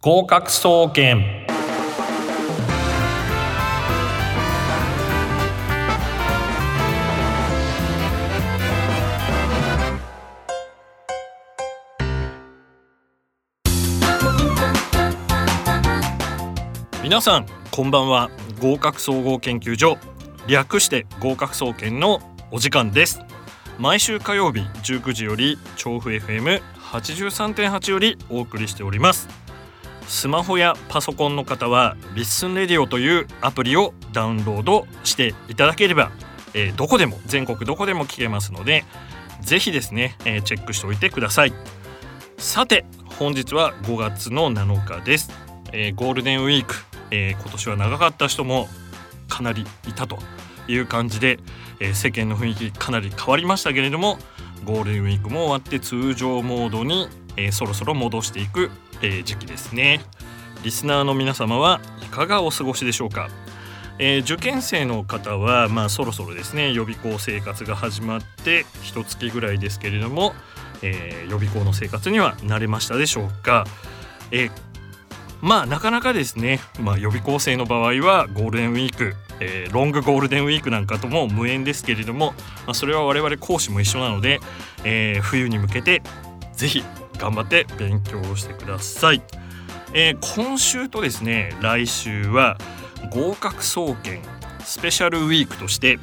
合格総研。皆さんこんばんは。合格総合研究所略して合格総研のお時間です。毎週火曜日19時より調布 FM83.8 よりお送りしております。スマホやパソコンの方はリッスンレディオというアプリをダウンロードしていただければ、えー、どこでも全国どこでも聞けますのでぜひですね、えー、チェックしておいてください。さて本日は5月の7日です、えー、ゴールデンウィーク、え今年は長かった人もかなりいたという感じで、え世間の雰囲気かなり変わりましたけれどもゴールデンウィークも終わって通常モードに、えそろそろ戻していくえー、時期ですね。リスナーの皆様はいかがお過ごしでしょうか、えー、受験生の方はまあそろそろですね予備校生活が始まって一月ぐらいですけれども、えー、予備校の生活には慣れましたでしょうか、え、まあなかなかですね、まあ、予備校生の場合はゴールデンウィーク、えー、ロングゴールデンウィークなんかとも無縁ですけれども、まあ、それは我々講師も一緒なので、えー、冬に向けてぜひ頑張って勉強してください、えー、今週とですね来週は合格総研スペシャルウィークとして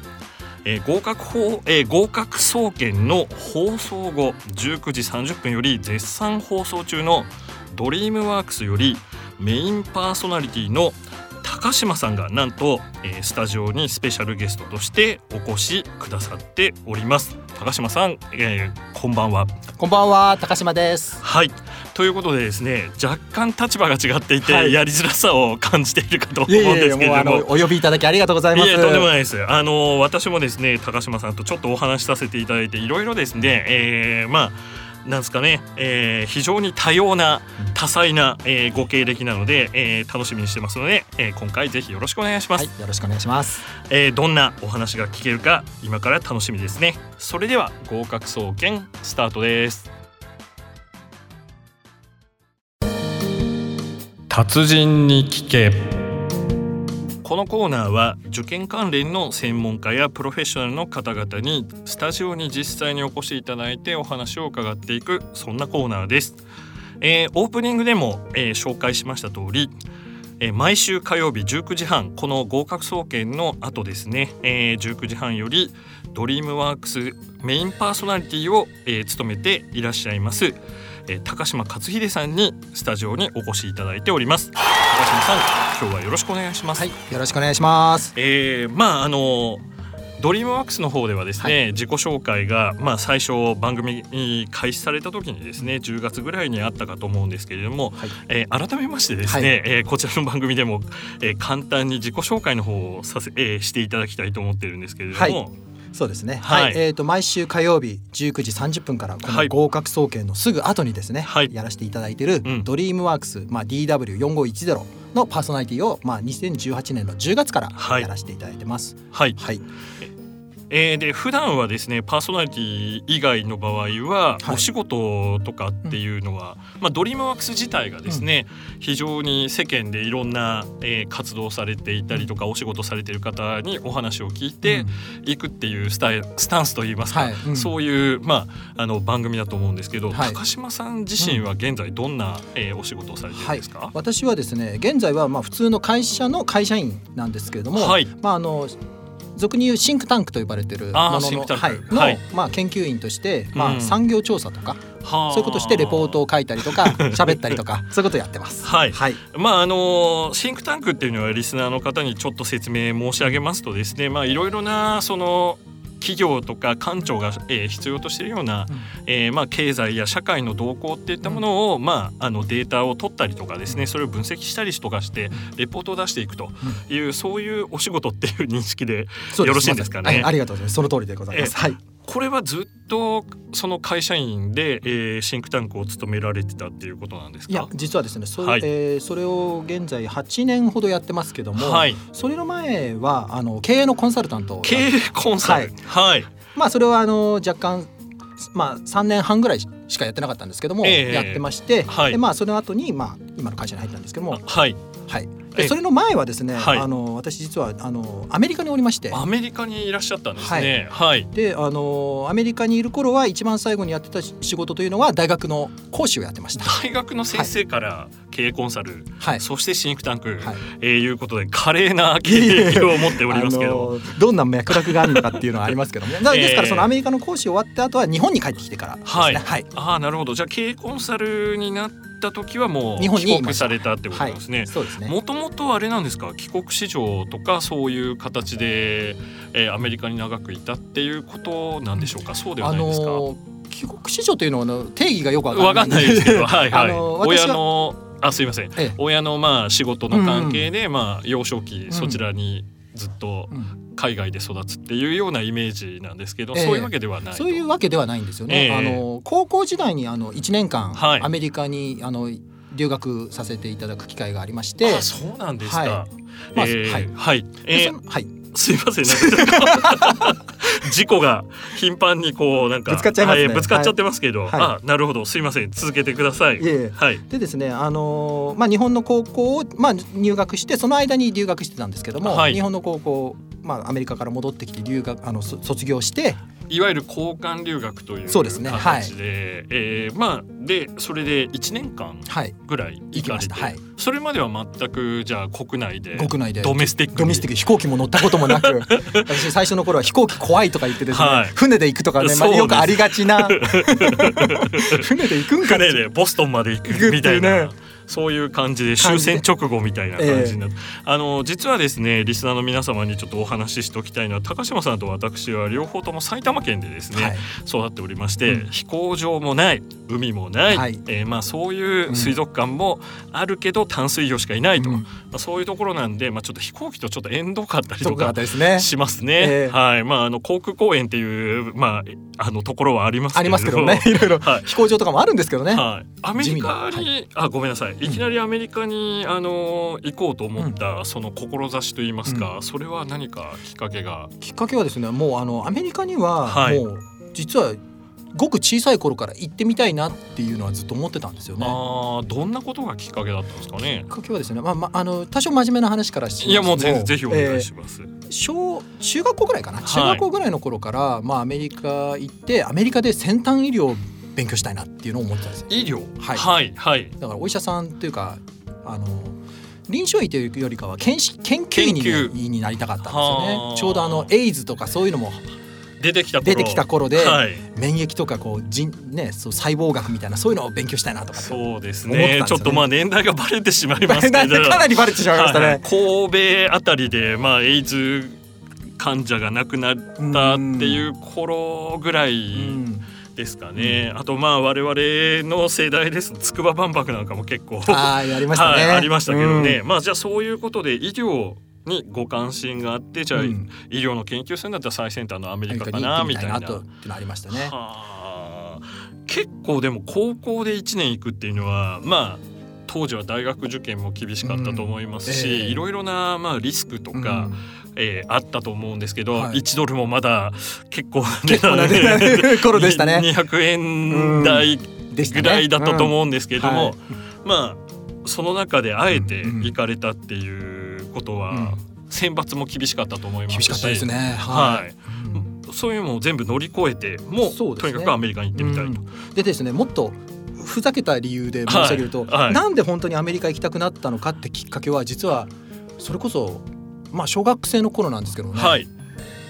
えー、合格法、えー、合格総研の放送後19時30分より絶賛放送中のドリームワークスよりメインパーソナリティの高島さんがなんと、えー、スタジオにスペシャルゲストとしてお越しくださっております。高島さん、えー、こんばんは。こんばんは高島です。はい。ということでですね若干立場が違っていて、はい、やりづらさを感じているかと思うんですけれども。お呼びいただきありがとうございます。とんでもないです。あの私もですね高島さんとちょっとお話しさせていただいていろいろですね、えー、まあなんですかね、えー、非常に多様な多彩な、えー、ご経歴なので、えー、楽しみにしてますので、えー、今回ぜひよろしくお願いします、はい、よろしくお願いします、えー、どんなお話が聞けるか今から楽しみですね。それでは合格総研スタートです。達人に聞けこのコーナーは受験関連の専門家やプロフェッショナルの方々にスタジオに実際にお越しいただいてお話を伺っていくそんなコーナーです。えー、オープニングでも、えー、紹介しました通り、えー、毎週火曜日19時半この合格総研の後ですね、えー、19時半よりドリームワークスメインパーソナリティを、えー、務めていらっしゃいます、えー、高島克秀さんにスタジオにお越しいただいております。高島さん今日はよろしくお願いします、はい、よろしくお願いします。えー、まああのドリームワークスの方ではですね、はい、自己紹介が、まあ、最初番組に開始された時にですね10月ぐらいにあったかと思うんですけれども、はい、えー、改めましてですね、はい、えー、こちらの番組でも、えー、簡単に自己紹介の方をさせ、えー、していただきたいと思ってるんですけれども。そうですね。はい。はい、えっ、ー、と毎週火曜日19時30分からこの合格総研のすぐ後にですね、はい、やらせていただいているドリームワークスまあ DW4510 のパーソナリティをまあ2018年の10月からやらせていただいてます。はい。はい。えー、で普段はですねパーソナリティ以外の場合は、お仕事とかっていうのは、うん、まあ、ドリームワークス自体がですね、うん、非常に世間でいろんな、えー、活動されていたりとかお仕事されている方にお話を聞いていくっていうスタイスタンスといいますか、そういう、まあ、あの番組だと思うんですけど、はい、高島さん自身は現在どんな、えー、お仕事をされてるんですか、はい、私はですね現在はまあ普通の会社の会社員なんですけれども、はい、まああの俗に言うシンクタンクと呼ばれてるものの,、はいの、はい、まあ、研究員として、まあ、産業調査とか、そういうことしてレポートを書いたりとか 喋ったりとかそういうことをやってます。はい、はい、まああのシンクタンクっていうのはリスナーの方にちょっと説明申し上げますとですねまあいろいろなその企業とか官庁が、えー、必要としているような、うん、えー、まあ、経済や社会の動向っていったものを、うん、まあ、あのデータを取ったりとかですねそれを分析したりとかしてレポートを出していくという、うん、そういうお仕事っていう認識でよろしいんですかね？はい、ありがとうございます。その通りでございます。はいこれはずっとその会社員で、えー、シンクタンクを務められてたっていうことなんですか？いや実はですねそ,、はい、えー、それを現在8年ほどやってますけども、はい、それの前はあの経営のコンサルタント経営コンサル。はい、まあそれはあの若干まあ3年半ぐらいしかやってなかったんですけども、えー、やってまして、はい、でまあその後にまあ今の会社に入ったんですけども、はい、はい、それの前はですね、はい、あの私実はあのアメリカにおりまして。アメリカにいらっしゃったんですね。はい、であのアメリカにいる頃は一番最後にやってた仕事というのは大学の講師をやってました。大学の先生から経営コンサル、はい、そしてシンクタンク、はい。えー、いうことで華麗な経歴を持っておりますけど。どんな脈絡があるのかっていうのはありますけども、ね、ですからそのアメリカの講師終わった後は日本に帰ってきてからですね、はい、はい、ああなるほどじゃあ経営コンサルになった時はもう日本に帰国されたってことですね。そうですね。もともとあれなんですか？帰国子女とかそういう形で、えー、アメリカに長くいたっていうことなんでしょうか？そうではないですか？あのー、帰国子女というのは定義がよくわかんないですけど、はいはい。あのー、親のあすいません、ええ、親のまあ仕事の関係で、まあ幼少期そちらにずっと海外で育つっていうようなイメージなんですけど、そういうわけではないそういうわけではないんですよね。あの高校時代にあの1年間、アメリカにあの留学させていただく機会がありまして、あそうなんですか。はい、まあ、えー、はい、はい、えー、はい。すいませんなんか 事故が頻繁にこうなんかぶつかっちゃいます、ね、ぶつかっちゃってますけど、はい、あなるほど。すいません。続けてください。はい。でですねあのー、まあ日本の高校をまあ入学してその間に留学してたんですけども、はい、日本の高校まあアメリカから戻ってきて留学あの卒業して。いわゆる交換留学という形で、ね。はい、えー、まあでそれで1年間ぐらい行かれて、はい、それまでは全くじゃあ国内で国内でドメスティックドメスティック飛行機も乗ったこともなく 私最初の頃は飛行機怖いとか言ってですね、はい、船で行くとかね、まあ、よくありがちな。船で行くんか船でボストンまで行くみたいな。そういう感じで終戦直後みたいな感じになって、えー、あの実はですねリスナーの皆様にちょっとお話ししておきたいのは高島さんと私は両方とも埼玉県でですね、はい、育っておりまして、うん、飛行場もない海もない、はい、えー、まあ、そういう水族館もあるけど淡水魚しかいないと、うん、まあ、そういうところなんで、まあ、ちょっと飛行機とちょっと縁遠かったりとかしますね。えー、はい。まあ、あの航空公園っていう、まあ、あのところはありますけど。けどね。いろいろ、はい、飛行場とかもあるんですけどね。はい、アメリカに、あごめんなさいいきなりアメリカに、あの行こうと思った、その志といいますか、それは何かきっかけが？きっかけはですねもうあのアメリカにはもう、実はごく小さい頃から行ってみたいなっていうのはずっと思ってたんですよね。あどんなことがきっかけだったんですかね？きっかけはですね、まあ、まあ、あの多少真面目な話からいやもうぜぜひお願いします。えー、小中学校ぐらいかな、中学校ぐらいの頃から、まあアメリカ行ってアメリカで先端医療勉強したいなっていうのを思ってたんです医療？はい。はいはい。だからお医者さんっていうかあの臨床医というよりかは研研究員にになりたかったんですよね。ちょうどあのエイズとかそういうのも出てきた出てきた頃で、はい、免疫とかこう人ねそう細胞学みたいなそういうのを勉強したいなとかそうですね、ね、ちょっとまあ年代がバレてしまいます けどかなりバレてしまいましたね、はい、神戸あたりでまあエイズ患者が亡くなったっていう頃ぐらい、うんですかね、うん、あとまあ我々の世代です。筑波万博なんかも結構。あありましたね、はい、ありましたけどね、うん、まあじゃあそういうことで医療にご関心があってじゃあ、うん、医療の研究するんだったら最先端のアメリカかなみたいな。とってのありましたね。結構でも高校で1年行くっていうのはまあ当時は大学受験も厳しかったと思いますし、うんえー、いろいろなまあリスクとか、うん。えー、あったと思うんですけど、はい、1ドルもまだ結構結構な 頃でしたね。200円台ぐらいだったと思うんですけども、うん。はい、まあその中であえて行かれたっていうことは、選抜も厳しかったと思いますし厳しかったですね。はい、そういうのを全部乗り越えてもう、ね、とにかくアメリカに行ってみたいと。でですねもっとふざけた理由で申し上げると、はいはい、なんで本当にアメリカ行きたくなったのかってきっかけは実はそれこそまあ小学生の頃なんですけどね、はい、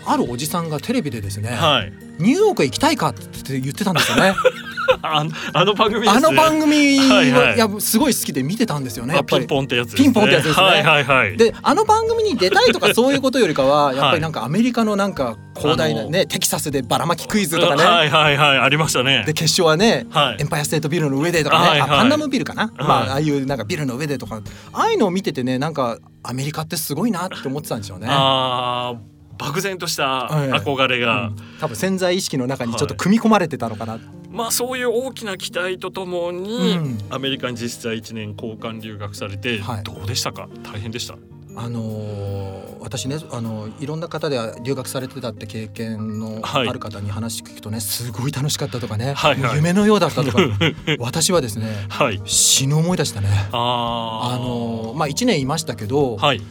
あるおじさんがテレビでですね、はい、ニューヨークへ行きたいかって言ってたんですよね。ああの番組、ね、あの番組はいはい、いやすごい好きで見てたんですよね。ピンポンってやつ、ね、ピンポンってやつですね。はいはいはい。であの番組に出たいとかそういうことよりかは やっぱりなんかアメリカのなんか広大なねテキサスでばらまきクイズとかね。はいはいはいありましたね。で決勝はね、はい、エンパイアステートビルの上でとかね、はいはい、パンナムビルかな？はい、まあああいうなんかビルの上でとか。ああいうのを見ててねなんかアメリカってすごいなって思ってたんですよね。ああ。漠然とした憧れが、はいうん、多分潜在意識の中にちょっと組み込まれてたのかな、はい、まあそういう大きな期待とともに、うん、アメリカに実際1年交換留学されて、はい、どうでしたか？大変でした？あのー、私ねあのいろんな方で留学されてたって経験のある方に話聞くとね、はい、すごい楽しかったとかね、はいはい、夢のようだったとか。私はですね、はい、死ぬ思い出したね。あのまあ1年いましたけど、はい、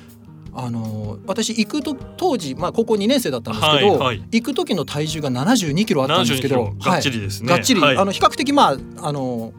あの私行くと当時、まあ、高校2年生だったんですけど、はいはい、行く時の体重が7 2キロあったんですけどがっちりですね、がっちり、はい、あの比較的まああの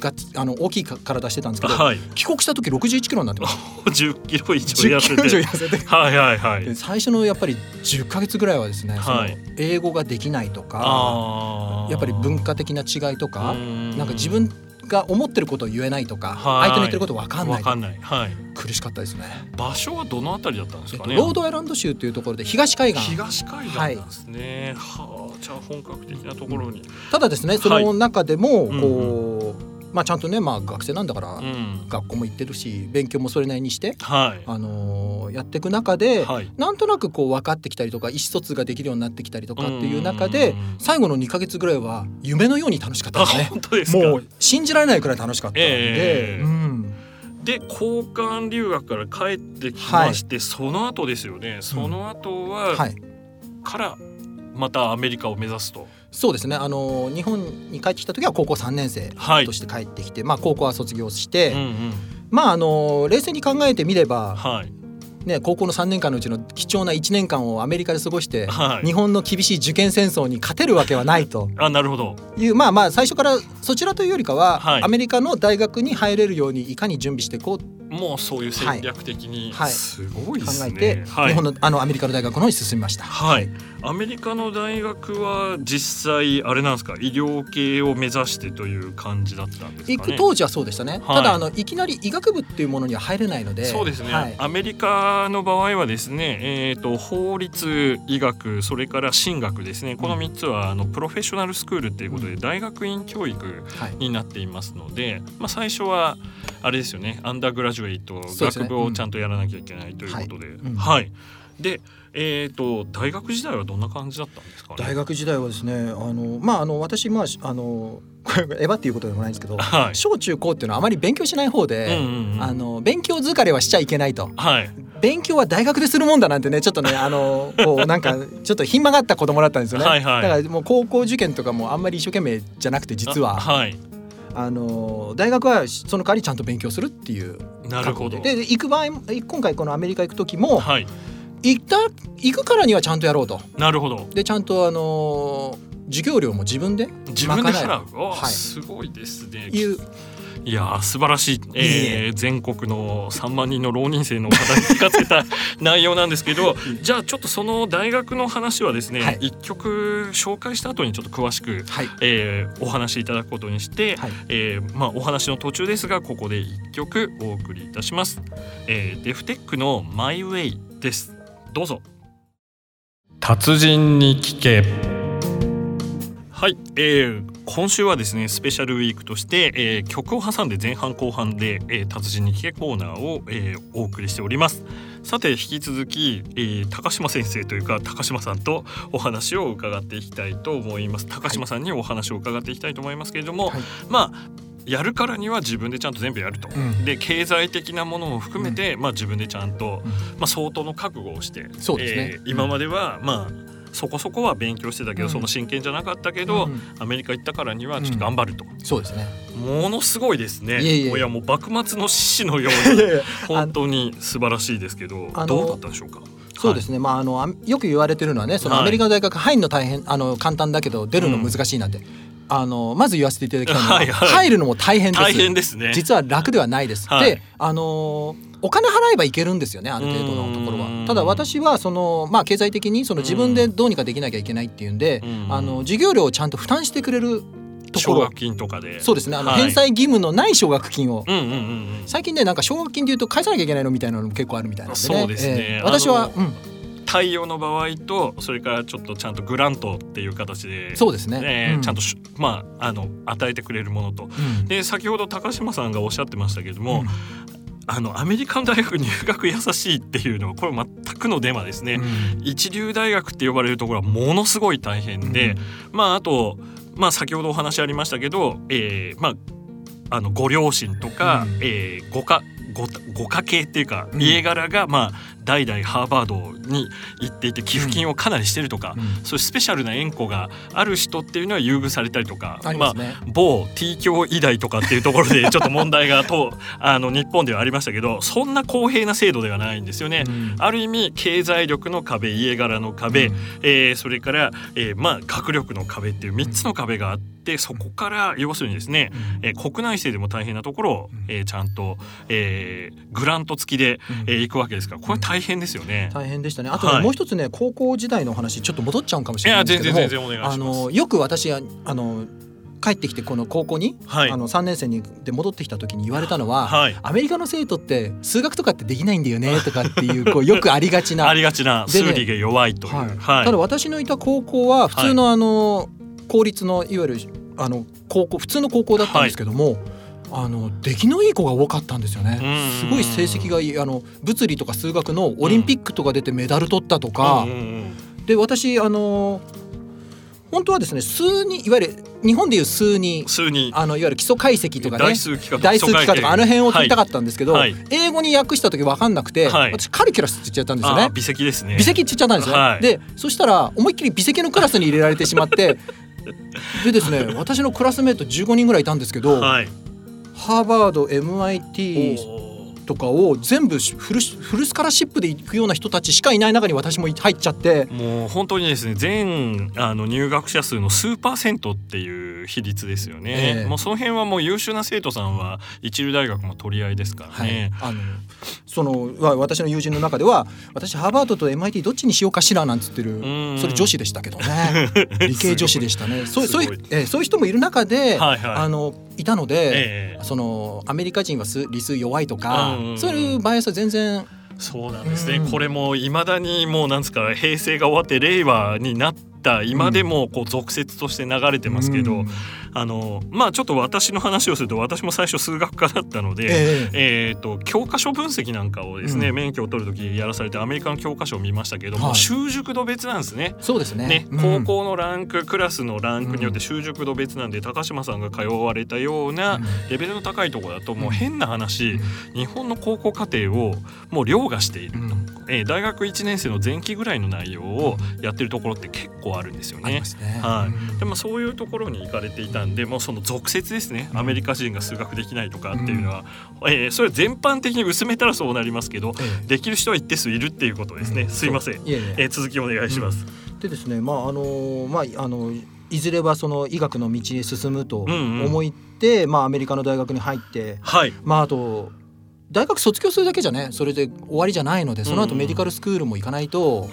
があの大きい体してたんですけど、はい、帰国した時61キロになってます10 キロ以上痩せて。痩せて。はいはいはい。最初のやっぱり10か月ぐらいはですね、はい、英語ができないとかやっぱり文化的な違いとかなんか自分が思ってることを言えないとか、相手の言ってること分かんない。かんない、はい、苦しかったですね。場所はどのあたりだったんですかね、ロードアイランド州というところで東海岸。東海岸ですね、はい、はあじゃあ本格的なところに、ただですねその中でもこう、うん。うんまあ、ちゃんとね、まあ、学生なんだから、学校も行ってるし勉強もそれなりにして、はい、あのー、やっていく中で、はい、なんとなくこう分かってきたりとか意思疎通ができるようになってきたりとかっていう中で最後の2か月ぐらいは夢のように楽しかったですね。本当ですもう信じられないくらい楽しかったんで。えー、うん。で交換留学から帰ってきまして、はい、その後ですよね。その後は、うん。はい、からまたアメリカを目指すと。そうですね。あの日本に帰ってきた時は高校3年生として帰ってきて、はい、まあ、高校は卒業して、うんうん、まああの冷静に考えてみれば、はい、ね、高校の3年間のうちの貴重な1年間をアメリカで過ごして、はい、日本の厳しい受験戦争に勝てるわけはないと。あなるほど。いうまあまあ最初からそちらというよりかは、はい、アメリカの大学に入れるようにいかに準備していこう。もうそういう戦略的にすごいですね、考えて、日本のあのアメリカの大学の方に進みました。はい、アメリカの大学は実際あれなんですか？医療系を目指してという感じだったんですか、ね、行く当時はそうでしたね。ただあのいきなり医学部っていうものには入れないので、そうですね。アメリカの場合はですね、えっ、ー、と法律、医学、それから神学ですね。この三つはあのプロフェッショナルスクールっていうことで大学院教育になってい。ますので、まあ最初はあれですよね。アンダーグラジジュエイト、学部をちゃんとやらなきゃいけないということで、はい、はい、でえーと、大学時代はどんな感じだったんですか、ね、大学時代はですねあの、まあ、あの私、まあ、あのこれエヴァっていうことでもないんですけど、はい、小中高っていうのはあまり勉強しない方で、うんうんうん、あの勉強疲れはしちゃいけないと、はい、勉強は大学でするもんだなんてねちょっとねあのこう なんかちょっとひん曲がった子供だったんですよね。はい、だからもう高校受験とかもあんまり一生懸命じゃなくて実は。はい。あの大学はその代わりちゃんと勉強するっていうなるほど。で行く場合今回このアメリカ行く時も、はい、行った行くからにはちゃんとやろうと。なるほど。でちゃんとあの授業料も自分で自分で払う、はい、すごいですね。いう。いや素晴らしい、え。ー、全国の3万人の浪人生の方に聞かせた 内容なんですけどじゃあちょっとその大学の話はですね、はい、1曲紹介した後にちょっと詳しく、はい、えー、お話しいただくことにして、はい、えー、まあ、お話の途中ですがここで1曲お送りいたします。えー、デフテックの「マイ・ウェイ」ですどうぞ。達人に聞け。はい、えー、今週はですねスペシャルウィークとして、えー、曲を挟んで前半後半で、えー、達人に聞けコーナーを、えー、お送りしております。さて引き続き、えー、高島先生というか高島さんとお話を伺っていきたいと思います。高島さんにお話を伺っていきたいと思いますけれども、はい、まあやるからには自分でちゃんと全部やると、うん、で経済的なものも含めて、うん、まあ、自分でちゃんと、うん、まあ、相当の覚悟をして。ね、えー、今までは、まあそこそこは勉強してたけど、その真剣じゃなかったけど、アメリカ行ったからにはちょっと頑張ると、そうですね。ものすごいですね。いやもう幕末の志士のような本当に素晴らしいですけどどうだったでしょうか？そうですね、はい、まああのよく言われてるのはねそのアメリカの大学入るの大変あの簡単だけど出るの難しいなんて、うん、あのまず言わせていただきたいのは、はいはい、入るのも大変です。大変ですね。実は楽ではないです、はい、であのお金払えばいけるんですよねある程度のところは。ただ私はその、まあ、経済的にその自分でどうにかできなきゃいけないっていうんで、あの授業料をちゃんと負担してくれるところ。奨学金とかで。そうですね。あの、返済義務のない奨学金を、最近ねなんか奨学金でいうと返さなきゃいけないのみたいなのも結構あるみたいなんでね。そうですね、えー、私は、うん、対応の場合とそれからちょっとちゃんとグラントっていう形でそうですね、えー、うん、ちゃんとまああの与えてくれるものと、うん、で先ほど高島さんがおっしゃってましたけれども、あのアメリカの大学入学優しいっていうのはこれ全くのデマですね、うん、一流大学って呼ばれるところはものすごい大変で、うん、まああとまあ先ほどお話ありましたけど、えー、まああのご両親とか、うん、えー、ごかごご家系っていうか、家柄がまあ代々ハーバードに行っていて寄付金をかなりしてるとか、うん、そういうスペシャルな縁故がある人っていうのは優遇されたりとか、ね、まあ、某 T 教医大とかっていうところでちょっと問題がと あの日本ではありましたけどそんな公平な制度ではないんですよね。うん、ある意味経済力の壁家柄の壁、うん、えー、それから、えー、まあ学力の壁っていう3つの壁があって。でそこから要するにですね、うん、えー、国内生でも大変なところを、えー、ちゃんと、えー、グラント付きで、えー、行くわけですからこれ大変ですよね。大変でしたね。あと、ねはい、もう一つね高校時代の話ちょっと戻っちゃうかもしれないんですけども。あのよく私あの帰ってきてこの高校に、はい、あの3年生にで戻ってきた時に言われたのは、はい、アメリカの生徒って数学とかってできないんだよね とかっていうこうよくありがちな。ありがちな数理が弱いという、はい、ただ私のいた高校は普通のあの、公立のいわゆるあの高校普通の高校だったんですけども、はい、あの出来のいい子が多かったんですよね。すごい成績がいい。あの物理とか数学のオリンピックとか出てメダル取ったとか、で私あの本当はですね数にいわゆる日本でいう数にあのいわゆる基礎解析とかね。大数幾何と。かあの辺を取りたかったんですけど、はい、英語に訳した時分かんなくて、はい、私カリキュラスって言っちゃったんですよね。微積ですね。微積って言っちゃったんですよ、はい、でそしたら思いっきり微積のクラスに入れられてしまって。でですね私のクラスメート15人ぐらいいたんですけど、はい、ハーバード MIT とかを全部フルフルスカラシップで行くような人たちしかいない中に私も入っちゃって。もう本当にですね全あの入学者数の数パーセントっていう比率ですよね、えー、もうその辺はもう優秀な生徒さんは一流大学も取り合いですからね、はい、あのその私の友人の中では私ハーバードと MIT どっちにしようかしらなんつってるそれ女子でしたけどね。理系女子でしたね。そうそういう、えー、そういう人もいる中で、はいはい、あのいたので、えー、そのアメリカ人は理数弱いとか、そういうバイアスは全然。そうなん。ですね、うん、これもいまだにもうなんですか平成が終わって令和になった今でもこう俗説として流れてますけど、うん、あのまあちょっと私の話をすると私も最初数学科だったので、えー、えーと教科書分析なんかをですね、うん、免許を取る時やらされてアメリカの教科書を見ましたけども、はい、習熟度別なんですね。そうですね、ね、高校のランククラスのランクによって習熟度別なんで高島さんが通われたようなレベルの高いところだともう変な話、日本の高校課程をもう凌駕していると、えー、大学1年生の前期ぐらいの内容をやってるところって結構あるんですよね。ね。はい、でもそういうところに行かれていたんでもうその俗説ですね、アメリカ人が数学できないとかっていうのは、うん、えー、それ全般的に薄めたらそうなりますけど、ええ、できる人は一定数いるっていうことですね、うん、すいません、いえいえ。えー、続きお願いします。でですねまああのまああのいずれはその医学の道に進むと思って、うん。うん、まあ、アメリカの大学に入って、はい、まあ、あと大学卒業するだけじゃねそれで終わりじゃないのでその後メディカルスクールも行かないと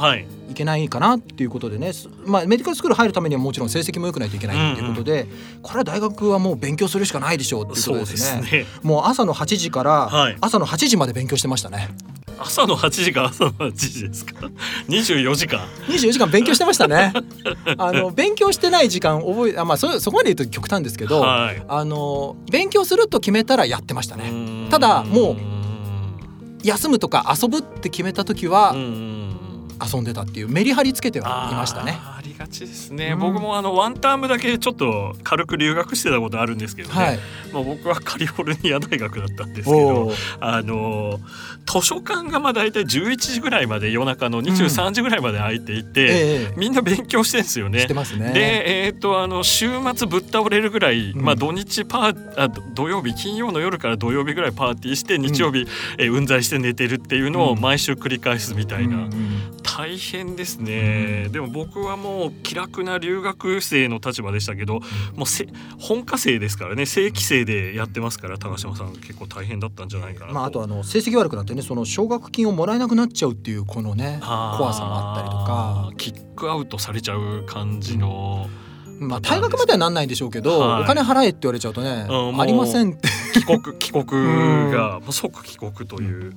いけないかなっていうことでね、まあ、メディカルスクール入るためにはもちろん成績も良くないといけないっていうことで、これは大学はもう勉強するしかないでしょうっていうことですね。すねもう朝の8時から朝の8時まで勉強してましたね。朝の8時か朝の8時ですか？24時間24時間勉強してましたね。あの勉強してない時間覚えあまあそそこまで言うと極端ですけど、はい、あの勉強すると決めたらやってましたね。ただもう休むとか遊ぶって決めた時は遊んでたっていうメリハリつけてはいましたね。がちですね、うん、僕もあのワンタームだけちょっと軽く留学してたことあるんですけどね、はい、まあ、僕はカリフォルニア大学だったんですけどあの図書館がまあ大体11時ぐらいまで夜中の23時ぐらいまで開いていて、うんえ。みんな勉強してんですよね。ね。で、えーと、あの週末ぶっ倒れるぐらい、うん、まあ、土日パーあ土曜日金曜の夜から土曜日ぐらいパーティーして日曜日、うん、えー、運在して寝てるっていうのを毎週繰り返すみたいな、大変ですね。でも僕はもう気楽な留学生の立場でしたけど、もうせ本科生ですからね。正規生でやってますから高島さん結構大変だったんじゃないかなまあ、あとあの成績悪くなってねその奨学金をもらえなくなっちゃうっていうこのね怖さもあったりとか。キックアウトされちゃう感じの。まあ、退学まではなんないんでしょうけど、はい、お金払えって言われちゃうとね、ありませんって。帰国帰国が、即帰国という。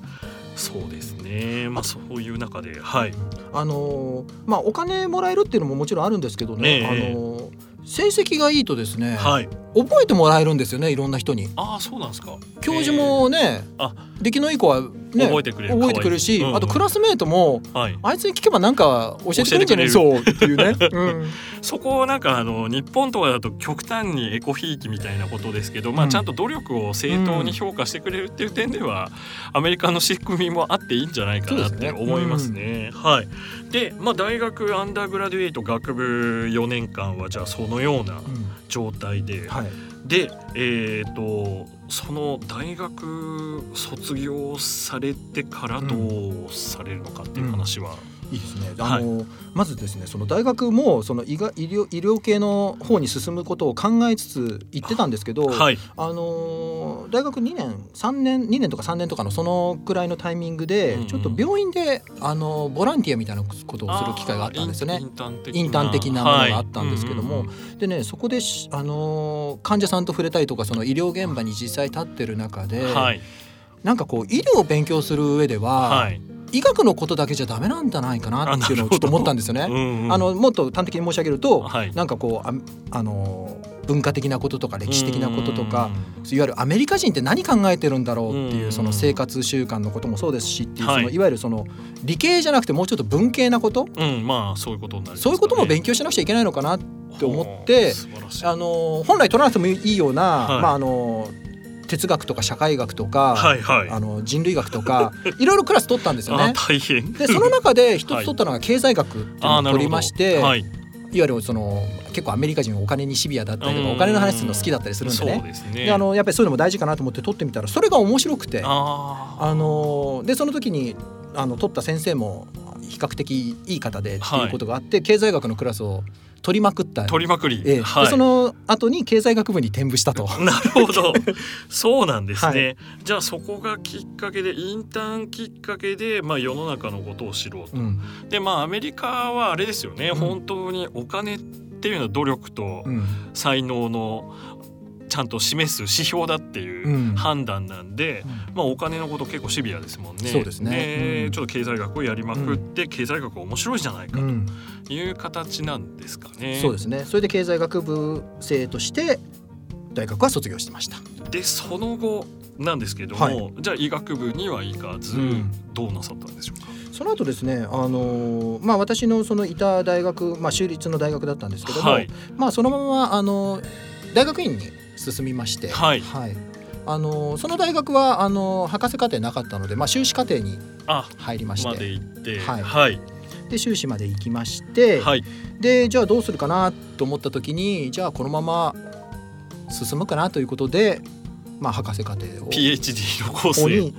そうですね。まあそういう中で、はい。あのまあお金もらえるっていうのももちろんあるんですけどね。あの成績がいいとですね、はい、覚えてもらえるんですよねいろんな人に。ああそうなんですか。教授もね、あ。出来のいい子はね、覚えてくれる。覚えてくれるし、うんうん、あとクラスメートも、はい、あいつに聞けばなんか教えてくれるんじゃないそうっていうね、うん、そこをなんかあの日本とかだと極端にエコひいきみたいなことですけど、まあ、ちゃんと努力を正当に評価してくれるっていう点では、アメリカの仕組みもあっていいんじゃないかなって思いますね。すねはい。で、まあ、大学アンダーグラデュエイト学部4年間はじゃあそのような状態で、はい、でえっ、ー、とその大学卒業されてからどうされるのかっていう話は、うんいいですね。あの、はい、まずですね、その大学もその医が医療医療系の方に進むことを考えつつ行ってたんですけど、はい、あの大学2年3年2年とか3年とかのそのくらいのタイミングで、ちょっと病院であのボランティアみたいなことをする機会があったんですよね。インターン的なものがあったんですけども、はい、でねそこであの患者さんと触れたりとかその医療現場に実際立ってる中で、はい、なんかこう医療を勉強する上では、はい医学のことだけじゃダメなんじゃないかなっていうのをちょっと思ったんですよね。うんうん、あのもっと端的に申し上げると、はい、なんかこうああの文化的なこととか歴史的なこととか、いわゆるアメリカ人って何考えてるんだろうっていうその生活習慣のこともそうですしっていうそのいわゆるその理系じゃなくてもうちょっと文系なこと、うん、まあそういうことになり、ね、そういうことも勉強しなくちゃいけないのかなって思ってあの本来取らなくてもいいような、はい、まああの哲学とか社会学とか、はいはい、あの人類学とか いろいろクラス取ったんですよね。大変。でその中で一つ取ったのが経済学っていうのを取りまして。はい。いわゆるその結構アメリカ人はお金にシビアだったりとかお金の話するの好きだったりするんでね。で、ね、あのやっぱりそういうのも大事かなと思って取ってみたらそれが面白くて。あのでその時にあの取った先生も比較的いい方でっていうことがあって、はい、経済学のクラスを取りまくった。取りまくり、ええ。はい、その後に経済学部に転部したと。なるほど。そうなんですね、はい、じゃあそこがきっかけでインターンきっかけで、まあ、世の中のことを知ろうと、うん、でまあアメリカはあれですよね、うん、本当にお金っていうのは努力と才能のちゃんと示す指標だっていう判断なんで、うん、まあ、お金のこと結構シビアですもんね。そうですね、うん、ちょっと経済学をやりまくって、経済学面白いじゃないかという形なんですかね。そうですね。それで経済学部生として大学は卒業してました。でその後なんですけども、はい、じゃあ医学部には行かず、どうなさったんでしょうか？その後ですね、あのー、まあ、私のそのいた大学、まあ、州立の大学だったんですけども、はい、まあ、そのまま、あのー、大学院に進みまして、はい、はい、あのその大学はあの博士課程なかったので、まあ、修士課程に入りまして。はい、はい、で修士まで行きまして、はい、でじゃあどうするかなと思った時にじゃあこのまま進むかなということで、まあ、博士課程を。PhD のコースに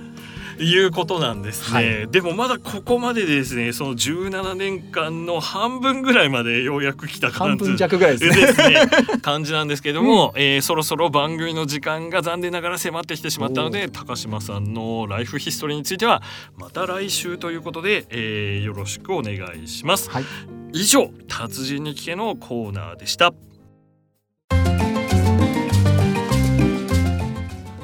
いうことなんですね、はい、でもまだここまでですねその17年間の半分ぐらいまでようやく来た感じ半分弱ぐらいですね。すね。感じなんですけども、うん、えー、そろそろ番組の時間が残念ながら迫ってきてしまったので高島さんのライフヒストリーについてはまた来週ということで、えー、よろしくお願いします、はい、以上達人に聞けのコーナーでした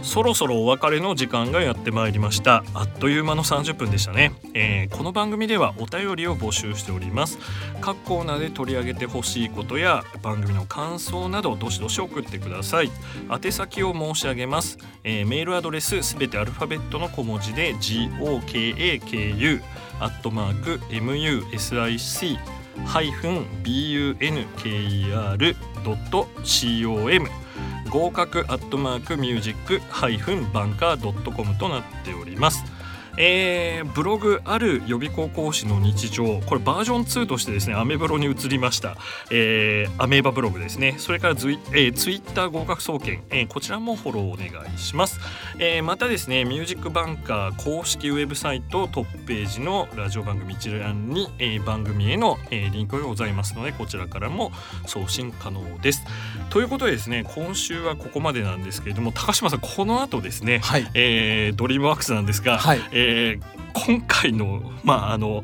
そろそろお別れの時間がやってまいりました。あっという間の30分でしたね、えー、この番組ではお便りを募集しております。各コーナーで取り上げてほしいことや番組の感想などどしどし送ってください。宛先を申し上げます、えー、メールアドレスすべてアルファベットの小文字で gokaku アットマーク music-bunker.com 合格アットマークミュージックハイフンバンカードットコムとなっております。えー、ブログある予備校講師の日常これバージョン2としてですねアメブロに移りました、えー、アメーバブログですね。それからツイ,、えー、ツイッター合格総研、えー、こちらもフォローお願いします、えー、またですねミュージックバンカー公式ウェブサイトトップページのラジオ番組一覧に、えー、番組への、えー、リンクがございますのでこちらからも送信可能です。ということでですね今週はここまでなんですけれども高島さんこの後ですね、はい。えー、ドリームワークスなんですが、はい。えーー、今回のまああの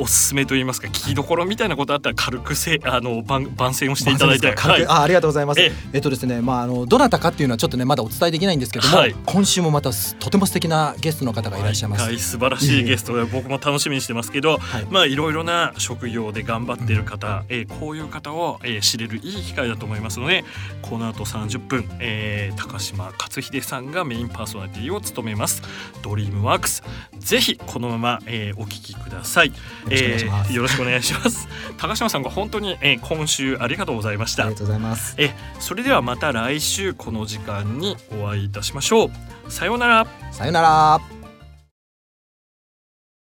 おすすめといいますか聞きどころみたいなことあったら軽くせあの番番宣をしていただいて、はい、あありがとうございます。ええ。っとですねまああのどなたかっていうのはちょっとねまだお伝えできないんですけども、はい、今週もまたとても素敵なゲストの方がいらっしゃいます、はい、素晴らしいゲストで僕も楽しみにしてますけど、はい、まあいろいろな職業で頑張っている方、えー、こういう方を、えー、知れるいい機会だと思いますのでこの後30分、えー、高島克秀さんがメインパーソナリティを務めますドリームワークス。ぜひこのまま、えー、お聞きください。えー、よろしくお願いします。高島さんが本当に、えー、今週ありがとうございました。ありがとうございます。えそれではまた来週この時間にお会いいたしましょう。さようなら。さようなら。